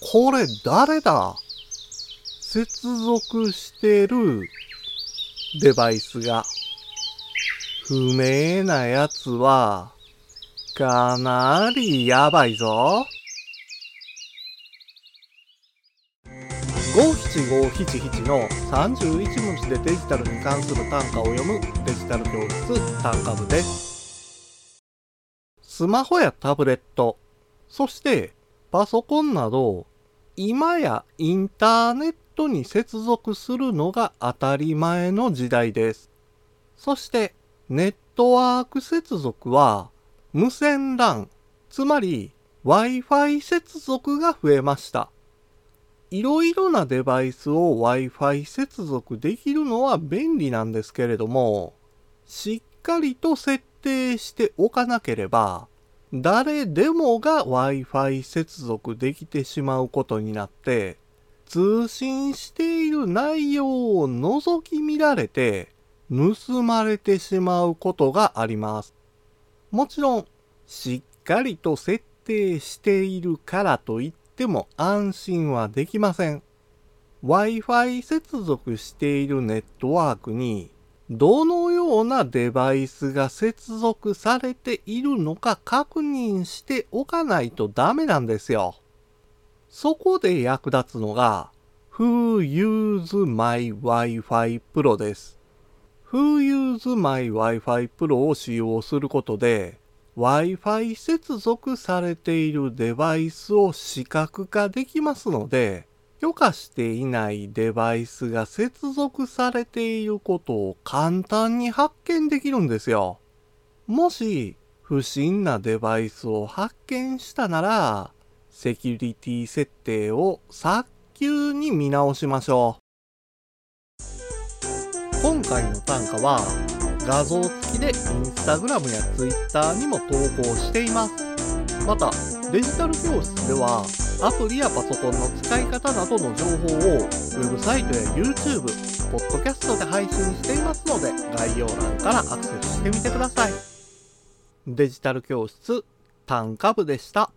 これ誰だ？接続してるデバイスが不明なやつはかなりやばいぞ。五七五七七の31文字でデジタルに関する単価を読むデジタル教室単価部です。スマホやタブレット、そしてパソコンなど今やインターネットに接続するのが当たり前の時代です。そしてネットワーク接続は無線 LAN、つまり Wi-Fi 接続が増えました。いろいろなデバイスを Wi-Fi 接続できるのは便利なんですけれども、しっかりと設定しておかなければ、誰でもが Wi-Fi 接続できてしまうことになって、通信している内容を覗き見られて、盗まれてしまうことがあります。もちろん、しっかりと設定しているからといっても安心はできません。Wi-Fi 接続しているネットワークにどのようなデバイスが接続されているのか確認しておかないとダメなんですよ。そこで役立つのが Who Use My Wi-Fi Pro です。Who Use My Wi-Fi Pro を使用することで Wi-Fi 接続されているデバイスを視覚化できますので許可していないデバイスが接続されていることを簡単に発見できるんですよ。もし不審なデバイスを発見したならセキュリティ設定を早急に見直しましょう。今回の単価は画像付きでインスタグラムやツイッターにも投稿しています。また、デジタル教室ではアプリやパソコンの使い方などの情報をウェブサイトや YouTube、ポッドキャストで配信していますので概要欄からアクセスしてみてください。デジタル教室単価部でした。